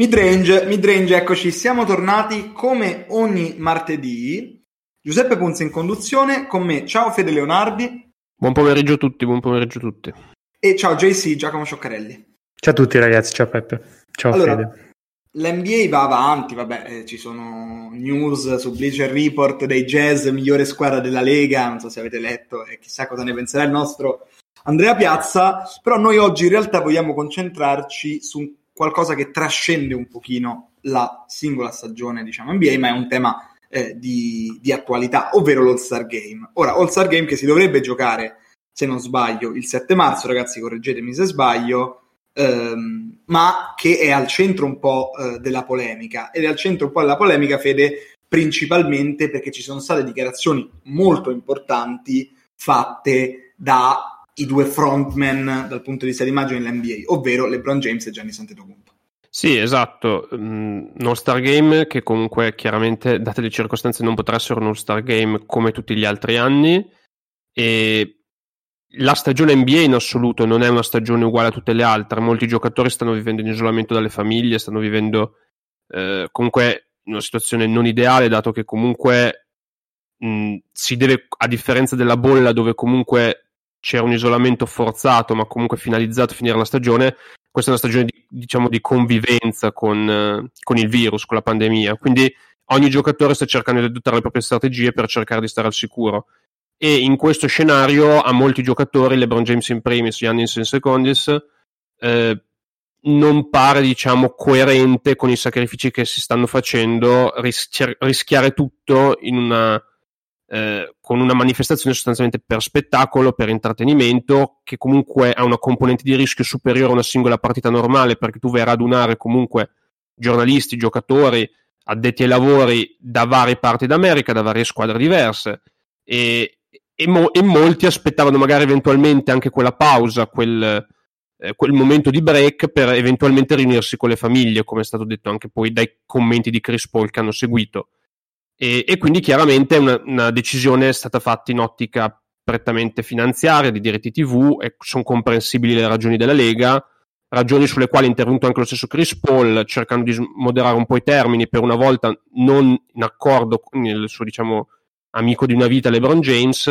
Midrange, midrange, eccoci, siamo tornati come ogni martedì. Giuseppe Punza in conduzione, con me ciao Fede Leonardi. Buon pomeriggio a tutti, buon pomeriggio a tutti. E ciao JC, Giacomo Cioccarelli. Ciao a tutti ragazzi, ciao Peppe. Ciao allora, Fede. L'NBA va avanti, vabbè, eh, ci sono news su Bleacher Report dei Jazz, migliore squadra della Lega, non so se avete letto e chissà cosa ne penserà il nostro Andrea Piazza, però noi oggi in realtà vogliamo concentrarci su qualcosa che trascende un pochino la singola stagione, diciamo, NBA, ma è un tema eh, di, di, attualità, ovvero l'All-Star Game. Ora, All-Star Game che si dovrebbe giocare, se non sbaglio, il 7 marzo, ragazzi, correggetemi se sbaglio, ehm, ma che è al centro un po' eh, della polemica. Ed è al centro un po' della polemica, Fede, principalmente perché ci sono state dichiarazioni molto importanti fatte da i due frontman dal punto di vista di immagine dell'NBA, ovvero LeBron James e Gianni Antetokounmpo. Sì, esatto, mm, un All-Star Game che comunque chiaramente, date le circostanze, non potrà essere un All-Star Game come tutti gli altri anni. E la stagione NBA in assoluto non è una stagione uguale a tutte le altre, molti giocatori stanno vivendo in isolamento dalle famiglie, stanno vivendo eh, comunque una situazione non ideale, dato che comunque mh, mm, si deve, a differenza della bolla dove comunque c'era un isolamento forzato, ma comunque finalizzato a finire la stagione. Questa è una stagione di, diciamo, di convivenza con, eh, con, il virus, con la pandemia. Quindi ogni giocatore sta cercando di adottare le proprie strategie per cercare di stare al sicuro. E in questo scenario, a molti giocatori, LeBron James in primis, Giannis in secondis, eh, non pare diciamo coerente con i sacrifici che si stanno facendo rischi- rischiare tutto in una eh, con una manifestazione sostanzialmente per spettacolo, per intrattenimento, che comunque ha una componente di rischio superiore a una singola partita normale, perché tu vai a radunare comunque giornalisti, giocatori, addetti ai lavori da varie parti d'America, da varie squadre diverse, e, e, mo- e molti aspettavano magari eventualmente anche quella pausa, quel, eh, quel momento di break per eventualmente riunirsi con le famiglie, come è stato detto anche poi dai commenti di Chris Paul che hanno seguito. E, e quindi chiaramente una, una decisione è stata fatta in ottica prettamente finanziaria, di diritti TV, e sono comprensibili le ragioni della Lega, ragioni sulle quali è intervenuto anche lo stesso Chris Paul, cercando di moderare un po' i termini, per una volta non in accordo con il suo, diciamo, amico di una vita LeBron James,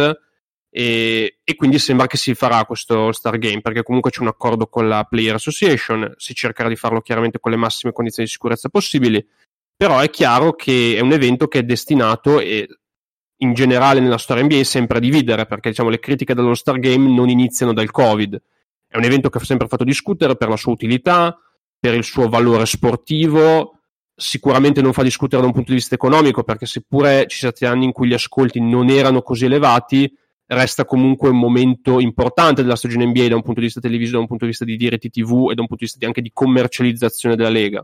e, e, quindi sembra che si farà questo Star Game, perché comunque c'è un accordo con la Player Association, si cercherà di farlo chiaramente con le massime condizioni di sicurezza possibili, però è chiaro che è un evento che è destinato e in generale nella storia NBA sempre a dividere, perché diciamo le critiche dello Star Game non iniziano dal Covid. È un evento che ha sempre fatto discutere per la sua utilità, per il suo valore sportivo, sicuramente non fa discutere da un punto di vista economico, perché seppure ci siano stati anni in cui gli ascolti non erano così elevati, resta comunque un momento importante della stagione NBA da un punto di vista televisivo, da un punto di vista di diritti TV e da un punto di vista anche di commercializzazione della Lega.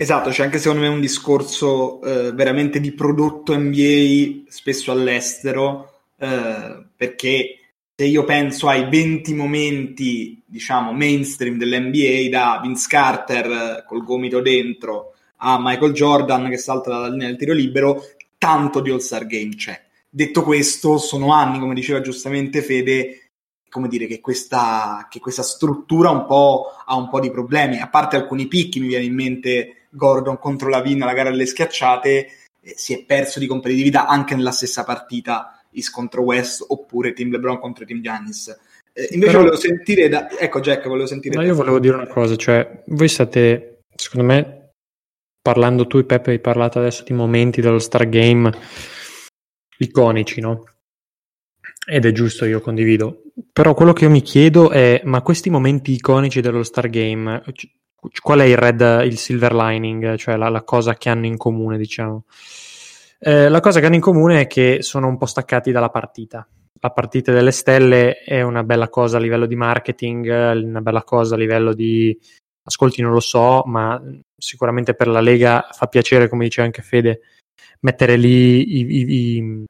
Esatto, c'è anche secondo me un discorso eh, veramente di prodotto NBA spesso all'estero, eh, perché se io penso ai 20 momenti, diciamo, mainstream dell'NBA, da Vince Carter eh, col gomito dentro a Michael Jordan che salta dalla linea del tiro libero, tanto di All-Star Game c'è. Detto questo, sono anni, come diceva giustamente Fede, come dire, che questa, che questa struttura un po' ha un po' di problemi, a parte alcuni picchi, mi viene in mente Gordon contro la Vina, la gara delle schiacciate, eh, si è perso di competitività anche nella stessa partita Is contro West oppure Team LeBron contro Team Giannis. Eh, invece Però, volevo sentire da... ecco Jack, volevo sentire Ma io volevo dire una cosa, cioè voi state secondo me parlando tu e Peppe hai parlato adesso di momenti dello Star Game iconici, no? Ed è giusto, io condivido. Però quello che io mi chiedo è, ma questi momenti iconici dello Star Game, qual è il red, il silver lining, cioè la, la cosa che hanno in comune, diciamo. Eh, la cosa che hanno in comune è che sono un po' staccati dalla partita. La partita delle stelle è una bella cosa a livello di marketing, una bella cosa a livello di ascolti, non lo so, ma sicuramente per la Lega fa piacere, come dice anche Fede, mettere lì i, i, i,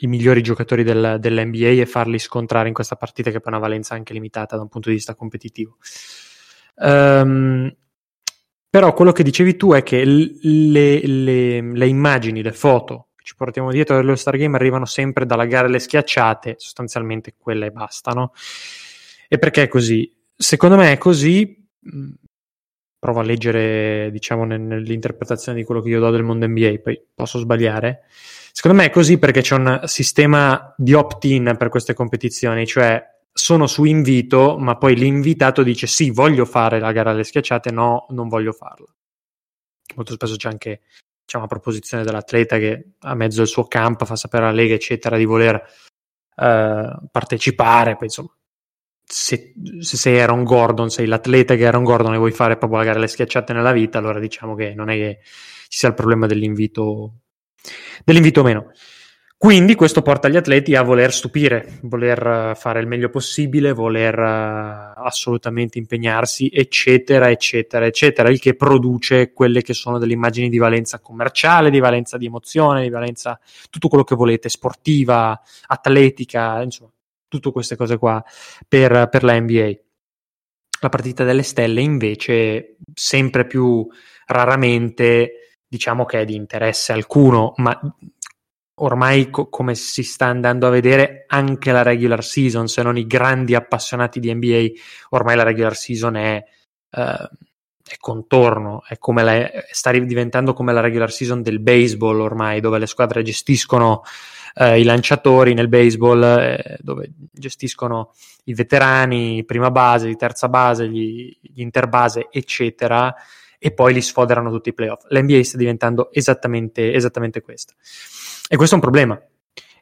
i migliori giocatori del, dell'NBA e farli scontrare in questa partita che poi ha una valenza anche limitata da un punto di vista competitivo. Um, però quello che dicevi tu è che le, le, le, immagini, le foto che ci portiamo dietro dello Star Game arrivano sempre dalla gara alle schiacciate, sostanzialmente quelle bastano. E perché è così? Secondo me è così provo a leggere, diciamo, nell'interpretazione di quello che io do del mondo NBA, poi posso sbagliare. Secondo me è così perché c'è un sistema di opt-in per queste competizioni, cioè sono su invito, ma poi l'invitato dice sì, voglio fare la gara alle schiacciate, no, non voglio farla. Molto spesso c'è anche c'è una proposizione dell'atleta che a mezzo del suo campo fa sapere alla Lega, eccetera, di voler eh, partecipare. Poi insomma, se, se, sei Aaron Gordon, sei l'atleta che Aaron Gordon e vuoi fare proprio la gara alle schiacciate nella vita, allora diciamo che non è che ci sia il problema dell'invito, dell'invito o meno. Quindi questo porta gli atleti a voler stupire, voler eh, fare il meglio possibile, voler uh, assolutamente impegnarsi, eccetera, eccetera, eccetera, il che produce quelle che sono delle immagini di valenza commerciale, di valenza di emozione, di valenza tutto quello che volete, sportiva, atletica, insomma, tutte queste cose qua per, per la NBA. La partita delle stelle invece sempre più raramente diciamo che è di interesse alcuno, ma ormai co- come si sta andando a vedere anche la regular season, se non i grandi appassionati di NBA, ormai la regular season è, uh, è contorno, è come la, sta diventando come la regular season del baseball ormai, dove le squadre gestiscono uh, i lanciatori nel baseball, eh, dove gestiscono i veterani, prima base, terza base, gli, gli interbase, eccetera, e poi li sfoderano tutti i playoff. L'NBA sta diventando esattamente, esattamente questo. E questo è un problema.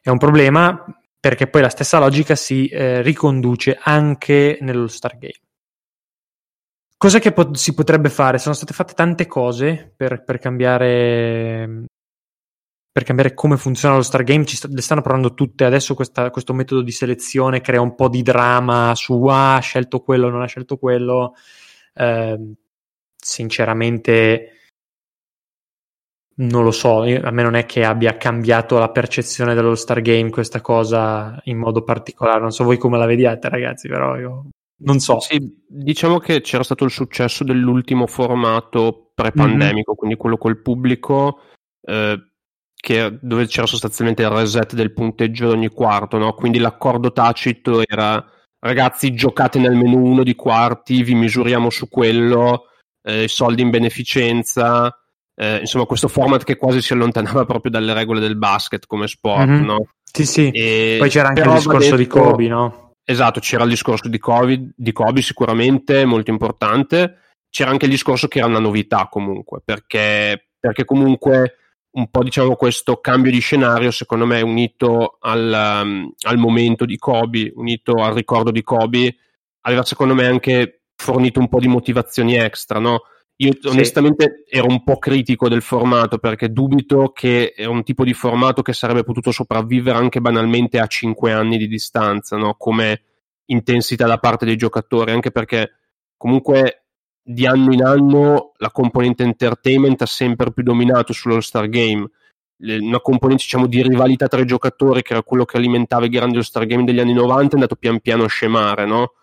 È un problema perché poi la stessa logica si eh, riconduce anche nello Star Game. Cosa che po- si potrebbe fare? Sono state fatte tante cose per, per cambiare per cambiare come funziona lo Star Game, st- le stanno provando tutte. Adesso questa, questo metodo di selezione crea un po' di drama su ah, ha scelto quello, non ha scelto quello. Eh, sinceramente, non lo so, a me non è che abbia cambiato la percezione dello Star Game questa cosa in modo particolare. Non so voi come la vediate, ragazzi, però io non so. Sì, diciamo che c'era stato il successo dell'ultimo formato pre-pandemico, mm-hmm. quindi quello col pubblico, eh, che, dove c'era sostanzialmente il reset del punteggio ogni quarto, no? Quindi l'accordo tacito era ragazzi giocate nel menu uno di quarti, vi misuriamo su quello, eh, soldi in beneficenza eh, insomma questo format che quasi si allontanava proprio dalle regole del basket come sport, mm-hmm. no? Sì, sì. E, Poi c'era anche il discorso detto, di Kobe, no? Esatto, c'era il discorso di Kobe, di Kobe sicuramente, molto importante. C'era anche il discorso che era una novità comunque, perché, perché comunque un po' diciamo questo cambio di scenario secondo me unito al, um, al momento di Kobe, unito al ricordo di Kobe, aveva secondo me anche fornito un po' di motivazioni extra, no? Io onestamente sì. ero un po' critico del formato perché dubito che è un tipo di formato che sarebbe potuto sopravvivere anche banalmente a 5 anni di distanza, no? come intensità da parte dei giocatori, anche perché comunque di anno in anno la componente entertainment ha sempre più dominato sull'All-Star Game. Una componente diciamo, di rivalità tra i giocatori, che era quello che alimentava i grandi All-Star Game degli anni 90, è andato pian piano a scemare, no?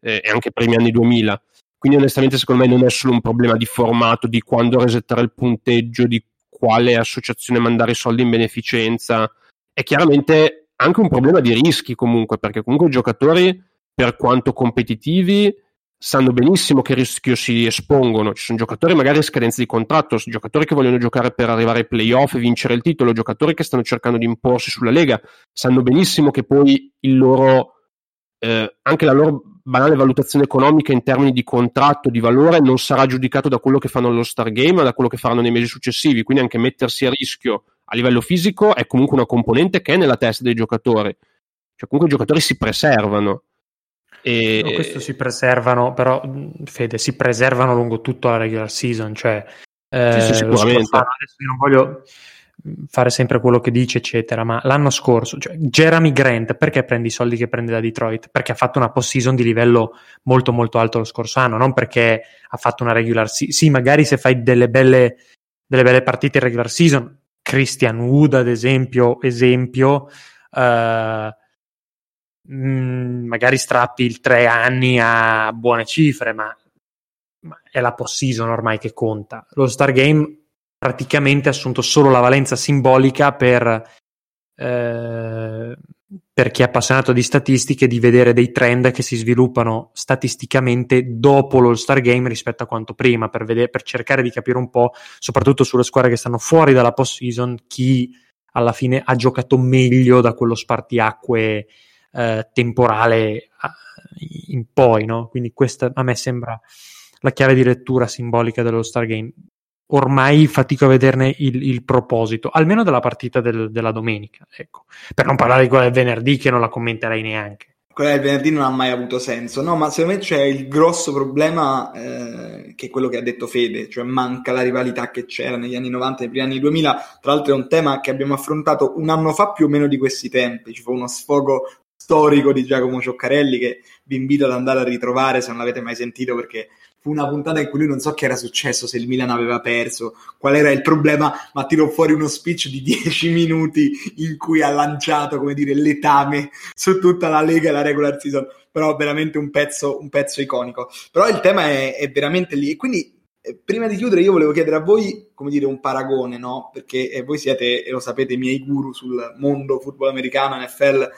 E anche i primi anni 2000 quindi onestamente secondo me non è solo un problema di formato, di quando resettare il punteggio, di quale associazione mandare i soldi in beneficenza, è chiaramente anche un problema di rischi comunque, perché comunque i giocatori, per quanto competitivi, sanno benissimo che rischio si espongono. Ci sono giocatori magari a scadenza di contratto, giocatori che vogliono giocare per arrivare ai playoff e vincere il titolo, giocatori che stanno cercando di imporsi sulla Lega, sanno benissimo che poi il loro eh, anche la loro banale valutazione economica in termini di contratto, di valore, non sarà giudicato da quello che fanno allo Star Game, ma da quello che faranno nei mesi successivi. Quindi anche mettersi a rischio a livello fisico è comunque una componente che è nella testa dei giocatori. Cioè, comunque i giocatori si preservano. E... No, questo si preservano, però Fede, si preservano lungo tutta la regular season, cioè eh, sì, sì, sicuramente. Adesso io non voglio fare sempre quello che dice, eccetera. Ma l'anno scorso, cioè, Jeremy Grant, perché prende i soldi che prende da Detroit? Perché ha fatto una post-season di livello molto molto alto lo scorso anno, non perché ha fatto una regular season. Sì, magari se fai delle belle, delle belle partite in regular season, Christian Wood ad esempio, esempio uh, magari strappi il tre anni a buone cifre, ma, ma è la post-season ormai che conta. Lo Star Game praticamente assunto solo la valenza simbolica per, eh, per chi è appassionato di statistiche di vedere dei trend che si sviluppano statisticamente dopo l'All-Star Game rispetto a quanto prima, per, vedere, per cercare di capire un po', soprattutto sulle squadre che stanno fuori dalla post-season, chi alla fine ha giocato meglio da quello spartiacque eh, temporale in poi, no? Quindi questa a me sembra la chiave di lettura simbolica dello Star Game. Ormai fatico a vederne il, il proposito, almeno della partita del, della domenica, ecco. Per non parlare di quella del venerdì che non la commenterei neanche. Quella del venerdì non ha mai avuto senso, no, ma secondo me c'è il grosso problema eh, che è quello che ha detto Fede, cioè manca la rivalità che c'era negli anni 90 e primi anni 2000. Tra l'altro è un tema che abbiamo affrontato un anno fa più o meno di questi tempi, ci fu uno sfogo storico di Giacomo Cioccarelli che vi invito ad andare a ritrovare se non l'avete mai sentito perché fu una puntata in cui lui non so che era successo, se il Milan aveva perso, qual era il problema, ma tirò fuori uno speech di 10 minuti in cui ha lanciato, come dire, letame su tutta la Lega e la regular season, però veramente un pezzo, un pezzo iconico. Però il tema è, è veramente lì e quindi prima di chiudere io volevo chiedere a voi, come dire, un paragone, no? Perché eh, voi siete, e lo sapete, i miei guru sul mondo football americano, NFL,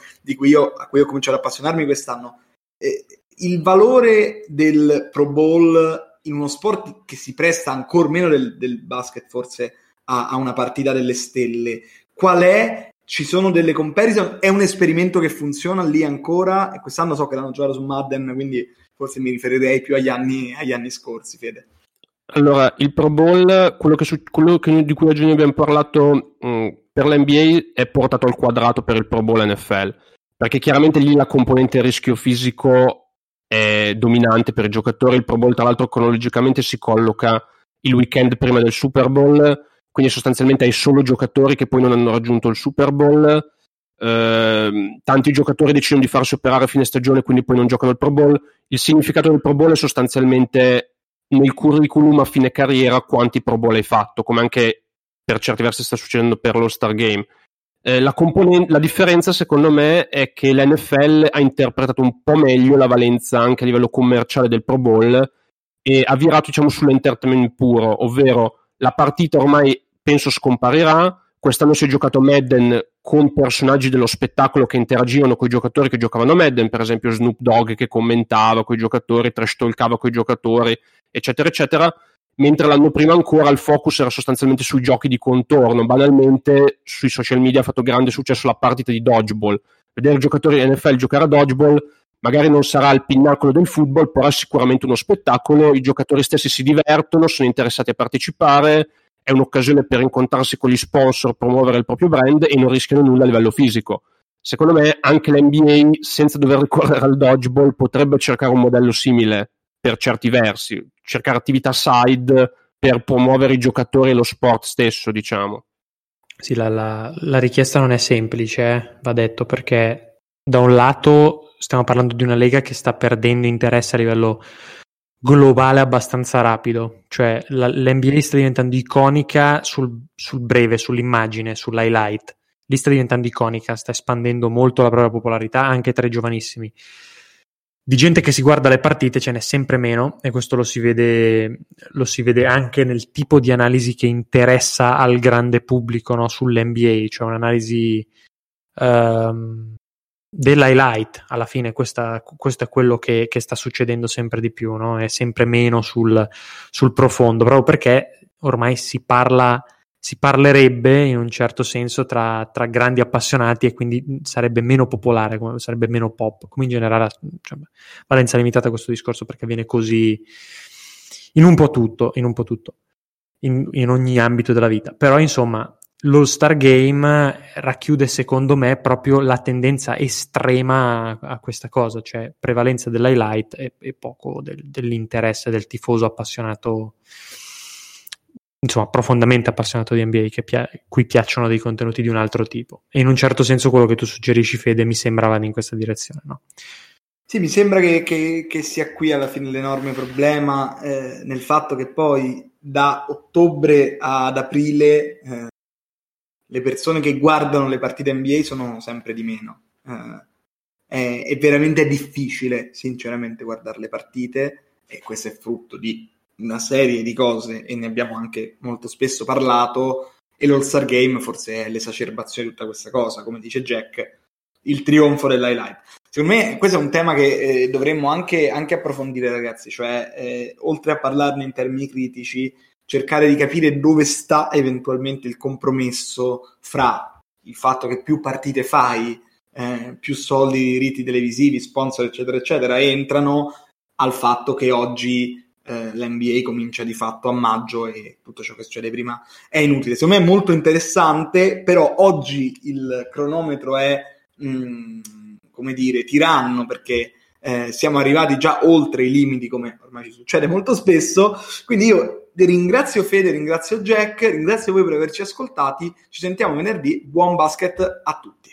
io, a cui ho cominciato a appassionarmi quest'anno. Eh, il valore del Pro Bowl in uno sport che si presta ancora meno del, del basket, forse, a, a, una partita delle stelle, qual è? Ci sono delle comparison? È un esperimento che funziona lì ancora? E quest'anno so che l'hanno giocato su Madden, quindi forse mi riferirei più agli anni, agli anni scorsi, Fede. Allora, il Pro Bowl, quello, che, quello che, di cui oggi abbiamo parlato mh, mm, per l'NBA è portato al quadrato per il Pro Bowl NFL, perché chiaramente lì la componente rischio fisico è dominante per i giocatori. Il Pro Bowl, tra l'altro, cronologicamente si colloca il weekend prima del Super Bowl, quindi sostanzialmente hai solo giocatori che poi non hanno raggiunto il Super Bowl. Uh, tanti giocatori decidono di farsi operare a fine stagione, quindi poi non giocano il Pro Bowl. Il significato del Pro Bowl è sostanzialmente nel curriculum a fine carriera quanti Pro Bowl hai fatto, come anche per certi versi sta succedendo per lo Star Game. Eh, la, componen- la, differenza, secondo me, è che l'NFL ha interpretato un po' meglio la valenza anche a livello commerciale del Pro Bowl e ha virato, diciamo, sull'entertainment puro, ovvero la partita ormai penso scomparirà. Quest'anno si è giocato Madden con personaggi dello spettacolo che interagivano con i giocatori che giocavano Madden, per esempio Snoop Dogg che commentava con i giocatori, trash talkava con i giocatori, eccetera, eccetera, mentre l'anno prima ancora il focus era sostanzialmente sui giochi di contorno. Banalmente sui social media ha fatto grande successo la partita di dodgeball. Vedere i giocatori NFL giocare a dodgeball magari non sarà il pinnacolo del football, però è sicuramente uno spettacolo, i giocatori stessi si divertono, sono interessati a partecipare, è un'occasione per incontrarsi con gli sponsor, promuovere il proprio brand e non rischiano nulla a livello fisico. Secondo me anche l'NBA, senza dover ricorrere al dodgeball, potrebbe cercare un modello simile per certi versi, cercare attività side per promuovere i giocatori e lo sport stesso, diciamo. Sì, la, la, la richiesta non è semplice, eh, va detto, perché da un lato stiamo parlando di una lega che sta perdendo interesse a livello globale abbastanza rapido, cioè la, l'NBA sta diventando iconica sul, sul breve, sull'immagine, sull'highlight. Lì sta diventando iconica, sta espandendo molto la propria popolarità anche tra i giovanissimi di gente che si guarda le partite ce n'è sempre meno e questo lo si vede, lo si vede anche nel tipo di analisi che interessa al grande pubblico no, sull'NBA, cioè un'analisi um, dell'highlight alla fine, questa, questo è quello che, che, sta succedendo sempre di più, no? è sempre meno sul, sul profondo, proprio perché ormai si parla si parlerebbe in un certo senso tra, tra, grandi appassionati e quindi sarebbe meno popolare, sarebbe meno pop, come in generale cioè, valenza limitata a questo discorso perché viene così in un po' tutto, in un po' tutto, in, in ogni ambito della vita. Però insomma, l'All Star Game racchiude secondo me proprio la tendenza estrema a questa cosa, cioè prevalenza dell'highlight e, e poco del, dell'interesse del tifoso appassionato insomma, profondamente appassionato di NBA, che pia- cui piacciono dei contenuti di un altro tipo. E in un certo senso quello che tu suggerisci, Fede, mi sembra vada in questa direzione, no? Sì, mi sembra che, che, che sia qui alla fine l'enorme problema eh, nel fatto che poi da ottobre ad aprile eh, le persone che guardano le partite NBA sono sempre di meno. Eh, è, è veramente difficile, sinceramente, guardare le partite e questo è frutto di una serie di cose e ne abbiamo anche molto spesso parlato e l'All-Star Game forse è l'esacerbazione di tutta questa cosa, come dice Jack. il trionfo dell'highlight. Secondo me questo è un tema che eh, dovremmo anche, anche, approfondire, ragazzi, cioè eh, oltre a parlarne in termini critici, cercare di capire dove sta eventualmente il compromesso fra il fatto che più partite fai, eh, più soldi, diritti televisivi, sponsor, eccetera, eccetera, entrano al fatto che oggi eh, l'NBA comincia di fatto a maggio e tutto ciò che succede prima è inutile. Secondo me è molto interessante, però oggi il cronometro è, mh, mm, come dire, tiranno perché eh, siamo arrivati già oltre i limiti, come ormai ci succede molto spesso. Quindi io ringrazio Fede, ringrazio Jack, ringrazio voi per averci ascoltati. Ci sentiamo venerdì. Buon basket a tutti.